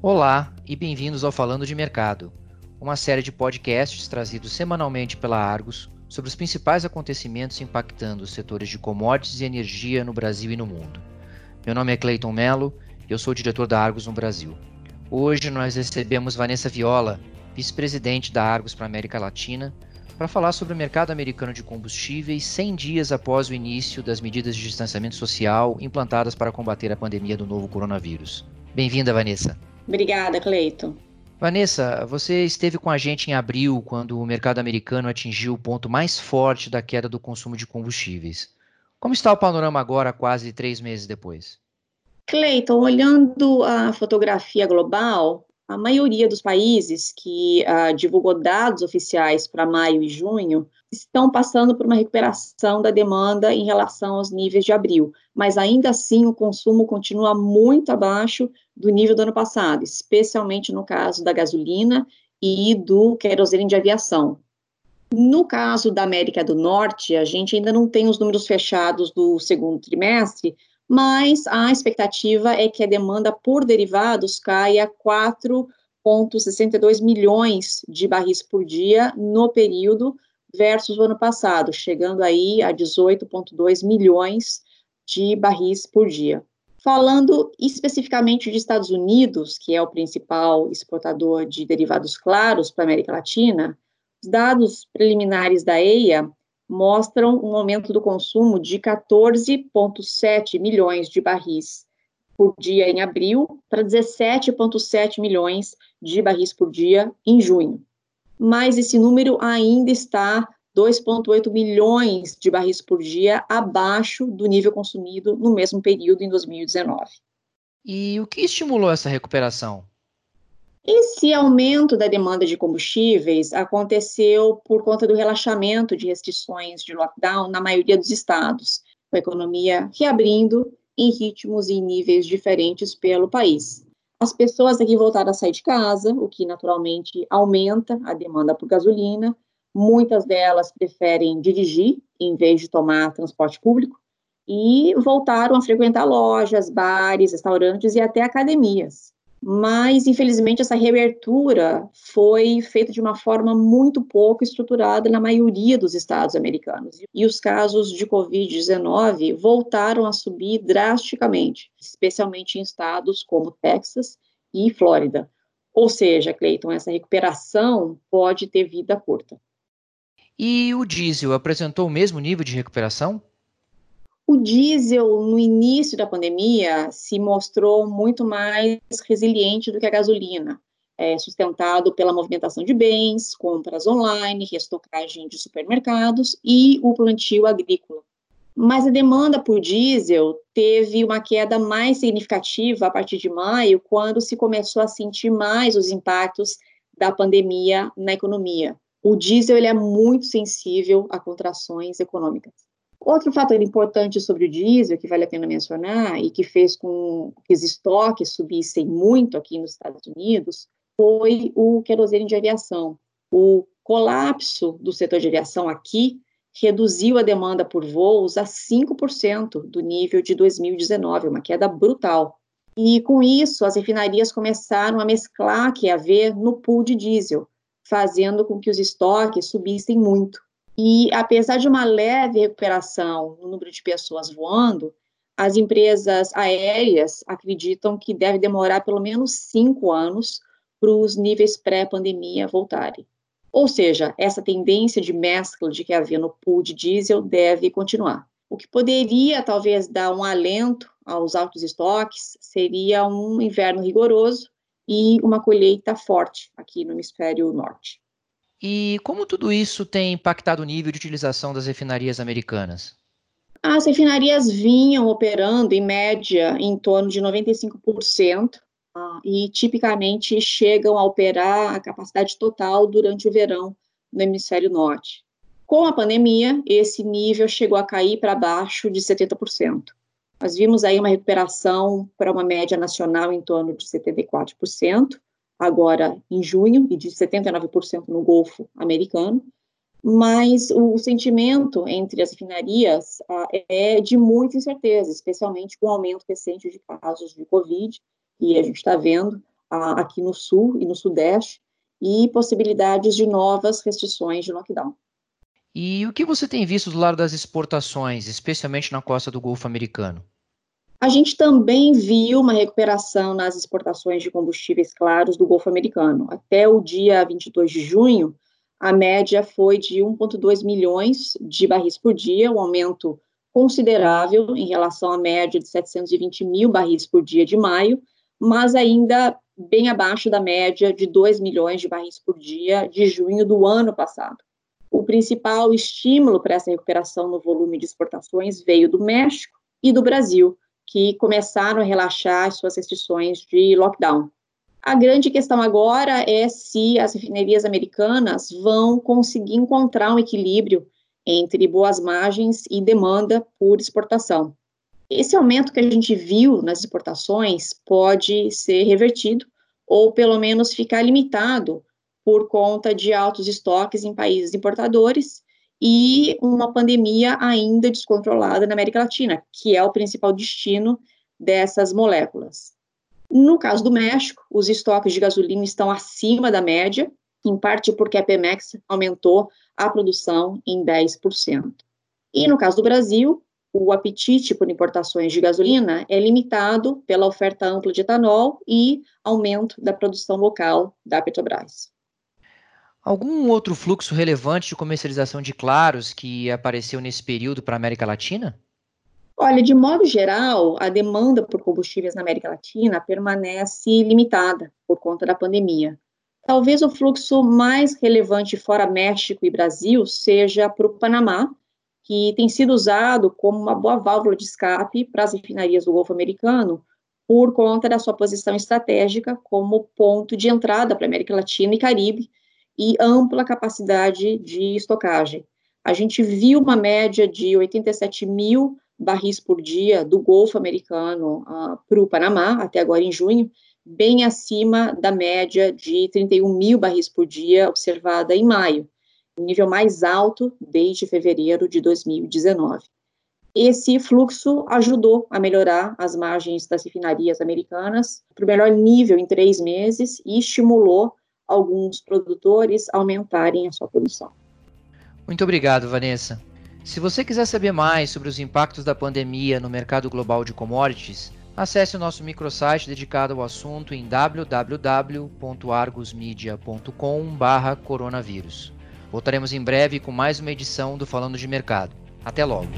Olá e bem-vindos ao Falando de Mercado, uma série de podcasts trazidos semanalmente pela Argos sobre os principais acontecimentos impactando os setores de commodities e energia no Brasil e no mundo. Meu nome é Cleiton Mello e eu sou diretor da Argos no Brasil. Hoje nós recebemos Vanessa Viola, vice-presidente da Argos para a América Latina, para falar sobre o mercado americano de combustíveis 100 dias após o início das medidas de distanciamento social implantadas para combater a pandemia do novo coronavírus. Bem-vinda, Vanessa. Obrigada, Cleito. Vanessa, você esteve com a gente em abril, quando o mercado americano atingiu o ponto mais forte da queda do consumo de combustíveis. Como está o panorama agora, quase três meses depois? Cleiton, olhando a fotografia global, a maioria dos países que uh, divulgou dados oficiais para maio e junho estão passando por uma recuperação da demanda em relação aos níveis de abril, mas ainda assim o consumo continua muito abaixo do nível do ano passado, especialmente no caso da gasolina e do querosene de aviação. No caso da América do Norte, a gente ainda não tem os números fechados do segundo trimestre, mas a expectativa é que a demanda por derivados caia 4,62 milhões de barris por dia no período versus o ano passado, chegando aí a 18,2 milhões de barris por dia. Falando especificamente de Estados Unidos, que é o principal exportador de derivados claros para a América Latina, os dados preliminares da EIA mostram um aumento do consumo de 14,7 milhões de barris por dia em abril para 17,7 milhões de barris por dia em junho. Mas esse número ainda está 2,8 milhões de barris por dia abaixo do nível consumido no mesmo período em 2019. E o que estimulou essa recuperação? Esse aumento da demanda de combustíveis aconteceu por conta do relaxamento de restrições de lockdown na maioria dos estados, com a economia reabrindo em ritmos e níveis diferentes pelo país. As pessoas aqui voltaram a sair de casa, o que naturalmente aumenta a demanda por gasolina, Muitas delas preferem dirigir em vez de tomar transporte público e voltaram a frequentar lojas, bares, restaurantes e até academias. Mas, infelizmente, essa reabertura foi feita de uma forma muito pouco estruturada na maioria dos estados americanos. E os casos de Covid-19 voltaram a subir drasticamente, especialmente em estados como Texas e Flórida. Ou seja, Cleiton, essa recuperação pode ter vida curta. E o diesel apresentou o mesmo nível de recuperação? O diesel, no início da pandemia, se mostrou muito mais resiliente do que a gasolina, é, sustentado pela movimentação de bens, compras online, restocagem de supermercados e o plantio agrícola. Mas a demanda por diesel teve uma queda mais significativa a partir de maio, quando se começou a sentir mais os impactos da pandemia na economia o diesel ele é muito sensível a contrações econômicas. Outro fator importante sobre o diesel que vale a pena mencionar e que fez com que os estoques subissem muito aqui nos Estados Unidos foi o querosene de aviação. O colapso do setor de aviação aqui reduziu a demanda por voos a 5% do nível de 2019, uma queda brutal. E com isso, as refinarias começaram a mesclar que haver no pool de diesel, fazendo com que os estoques subissem muito. E apesar de uma leve recuperação no número de pessoas voando, as empresas aéreas acreditam que deve demorar pelo menos cinco anos para os níveis pré-pandemia voltarem. Ou seja, essa tendência de mescla de que havia no pool de diesel deve continuar. O que poderia talvez dar um alento aos altos estoques seria um inverno rigoroso e uma colheita forte aqui no hemisfério norte. E como tudo isso tem impactado o nível de utilização das refinarias americanas? As refinarias vinham operando em média em torno de 95% ah, e tipicamente chegam a operar a capacidade total durante o verão no hemisfério norte. Com a pandemia, esse nível chegou a cair para baixo de 70%. Nós vimos aí uma recuperação para uma média nacional em torno de 74%, agora em junho, e de 79% no Golfo americano, mas o sentimento entre as refinarias ah, é de muita incerteza, especialmente com o aumento recente de casos de Covid, e a gente está vendo aqui no sul e no sudeste, e possibilidades de novas restrições de lockdown. E o que você tem visto do lado das exportações, especialmente na costa do Golfo Americano? A gente também viu uma recuperação nas exportações de combustíveis claros do Golfo Americano. Até o dia 22 de junho, a média foi de 1,2 milhões de barris por dia, um aumento considerável em relação à média de 720 mil barris por dia de maio, mas ainda bem abaixo da média de 2 milhões de barris por dia de junho do ano passado. O principal estímulo para essa recuperação no volume de exportações veio do México e do Brasil, que começaram a relaxar suas restrições de lockdown. A grande questão agora é se as refinarias americanas vão conseguir encontrar um equilíbrio entre boas margens e demanda por exportação. Esse aumento que a gente viu nas exportações pode ser revertido ou pelo menos ficar limitado por conta de altos estoques em países importadores e uma pandemia ainda descontrolada na América Latina, que é o principal destino dessas moléculas. No caso do México, os estoques de gasolina estão acima da média, em parte porque a Pemex aumentou a produção em 10%. E no caso do Brasil, o apetite por importações de gasolina é limitado pela oferta ampla de etanol e aumento da produção local da Petrobras. Algum outro fluxo relevante de comercialização de claros que apareceu nesse período para a América Latina? Olha, de modo geral, a demanda por combustíveis na América Latina permanece limitada por conta da pandemia. Talvez o fluxo mais relevante fora México e Brasil seja para o Panamá, que tem sido usado como uma boa válvula de escape para as refinarias do Golfo Americano, por conta da sua posição estratégica como ponto de entrada para a América Latina e Caribe, e ampla capacidade de estocagem. A gente viu uma média de 87 mil barris por dia do Golfo Americano uh, para o Panamá, até agora em junho, bem acima da média de 31 mil barris por dia observada em maio, nível mais alto desde fevereiro de 2019. Esse fluxo ajudou a melhorar as margens das refinarias americanas para o melhor nível em três meses e estimulou alguns produtores aumentarem a sua produção. Muito obrigado, Vanessa. Se você quiser saber mais sobre os impactos da pandemia no mercado global de commodities, acesse o nosso microsite dedicado ao assunto em www.argusmedia.com/coronavírus. Voltaremos em breve com mais uma edição do Falando de Mercado. Até logo.